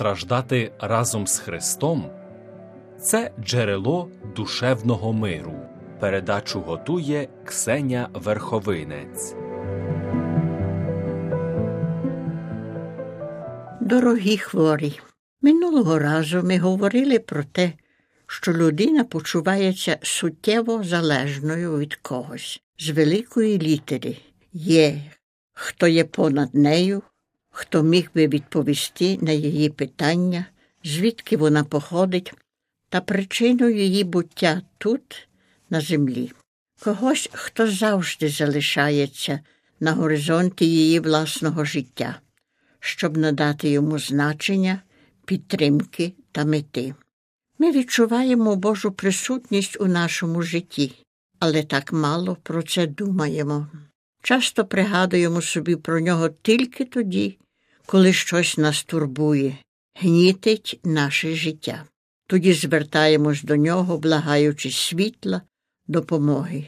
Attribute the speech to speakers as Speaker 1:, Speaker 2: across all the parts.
Speaker 1: страждати разом з Христом це джерело душевного миру. Передачу готує Ксеня Верховинець.
Speaker 2: Дорогі хворі, минулого разу ми говорили про те, що людина почувається суттєво залежною від когось з великої літери. Є, хто є понад нею, хто міг би відповісти на її питання, звідки вона походить, та причиною її буття тут, на землі. Когось, хто завжди залишається на горизонті її власного життя, щоб надати йому значення, підтримки та мети. Ми відчуваємо Божу присутність у нашому житті, але так мало про це думаємо. Часто пригадуємо собі про нього тільки тоді, коли щось нас турбує, гнітить наше життя. Тоді звертаємось до нього, благаючи світла, допомоги.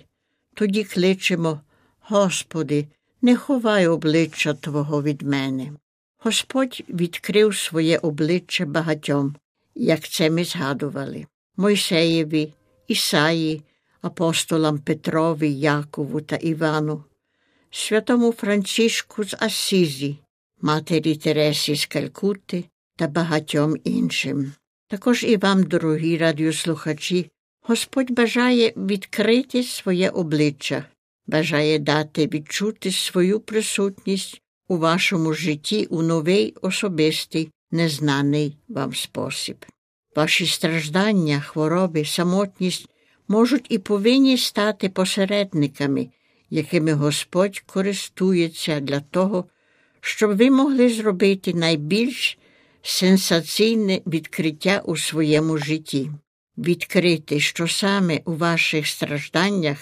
Speaker 2: Тоді кличемо Господи, не ховай обличчя Твого від мене. Господь відкрив своє обличчя багатьом, як це ми згадували Мойсеєві, Ісаї, апостолам Петрові, Якову та Івану, святому Францишку з Асізі, матері Тересі з Калькути та багатьом іншим. Також і вам, дорогі радіослухачі, Господь бажає відкрити своє обличчя, бажає дати відчути свою присутність у вашому житті у новий особистий, незнаний вам спосіб. Ваші страждання, хвороби, самотність можуть і повинні стати посередниками, якими Господь користується для того, щоб ви могли зробити найбільш сенсаційне відкриття у своєму житті, відкрити, що саме у ваших стражданнях,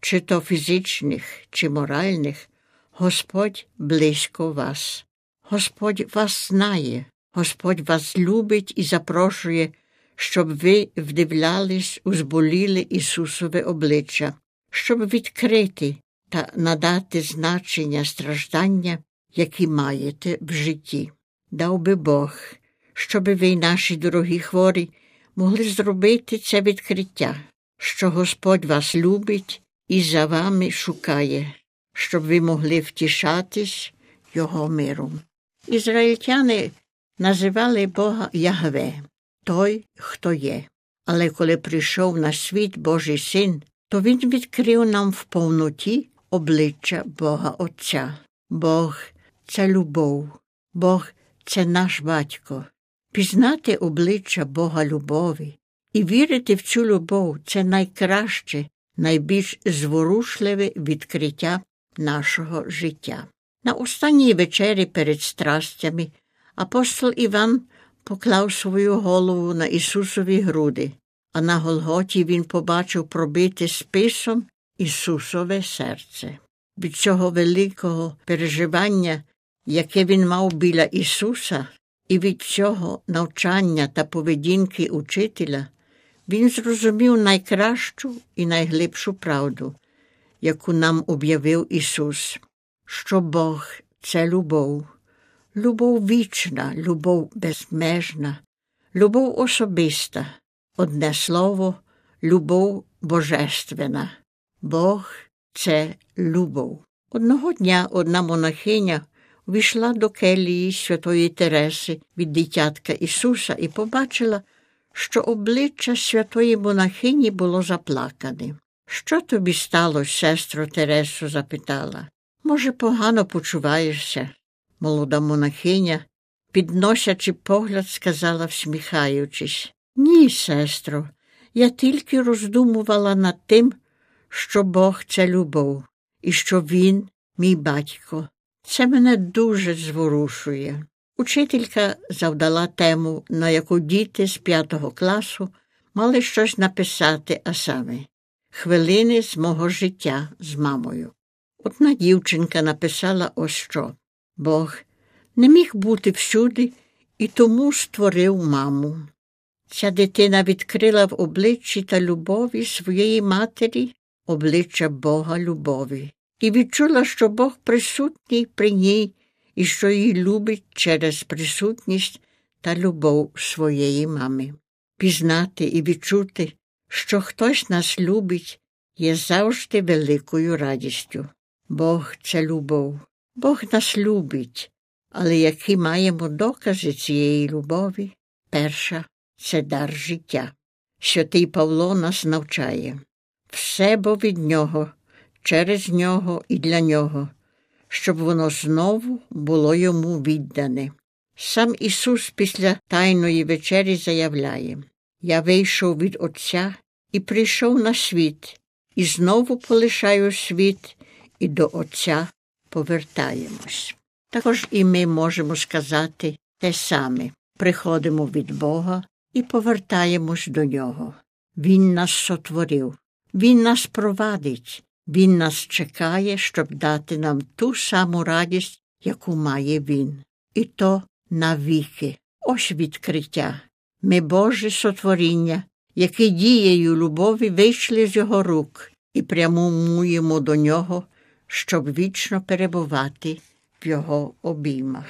Speaker 2: чи то фізичних, чи моральних, Господь близько вас. Господь вас знає, Господь вас любить і запрошує, щоб ви вдивлялись у зболіле Ісусове обличчя, щоб відкрити та надати значення страждання, які маєте в житті. Дав би Бог, щоб ви, наші дорогі хворі, могли зробити це відкриття, що Господь вас любить і за вами шукає, щоб ви могли втішатись Його миром. Ізраїльтяни називали Бога Ягве, той, хто є. Але коли прийшов на світ Божий син, то Він відкрив нам в повноті обличчя Бога Отця. Бог це любов, Бог це наш батько. Пізнати обличчя Бога любові і вірити в цю любов це найкраще, найбільш зворушливе відкриття нашого життя. На останній вечері перед страстями апостол Іван поклав свою голову на Ісусові груди, а на Голготі він побачив пробите списом Ісусове серце. Від цього великого переживання, яке він мав біля Ісуса, і від цього навчання та поведінки учителя, він зрозумів найкращу і найглибшу правду, яку нам об'явив Ісус, що Бог це любов, любов вічна, любов безмежна, любов особиста, одне слово, любов божественна. Бог це любов. Одного дня одна монахиня війшла до келії святої Тереси від дитятка Ісуса і побачила, що обличчя святої монахині було заплакане. Що тобі сталося, сестро Тересо? запитала. Може, погано почуваєшся? Молода монахиня, підносячи погляд, сказала, всміхаючись. Ні, сестро, я тільки роздумувала над тим, що Бог це любов, і що Він, мій батько. Це мене дуже зворушує. Учителька завдала тему, на яку діти з п'ятого класу мали щось написати, а саме хвилини з мого життя з мамою. Одна дівчинка написала ось що Бог не міг бути всюди і тому створив маму. Ця дитина відкрила в обличчі та любові своєї матері обличчя Бога любові, і відчула, що Бог присутній при ній і що її любить через присутність та любов своєї мами. Пізнати і відчути, що хтось нас любить, є завжди великою радістю. Бог це любов. Бог нас любить, але які маємо докази цієї любові, перша це дар життя. Святий Павло нас навчає все бо від нього, через нього і для нього, щоб воно знову було йому віддане. Сам Ісус після Тайної вечері заявляє Я вийшов від Отця і прийшов на світ, і знову полишаю світ, і до Отця повертаємось. Також і ми можемо сказати те саме приходимо від Бога і повертаємось до Нього. Він нас сотворив, Він нас провадить, Він нас чекає, щоб дати нам ту саму радість, яку має Він. І то навіки. Ось відкриття. Ми Боже сотворіння, яке дією любові вийшли з його рук і прямуємо до нього, щоб вічно перебувати в його обіймах.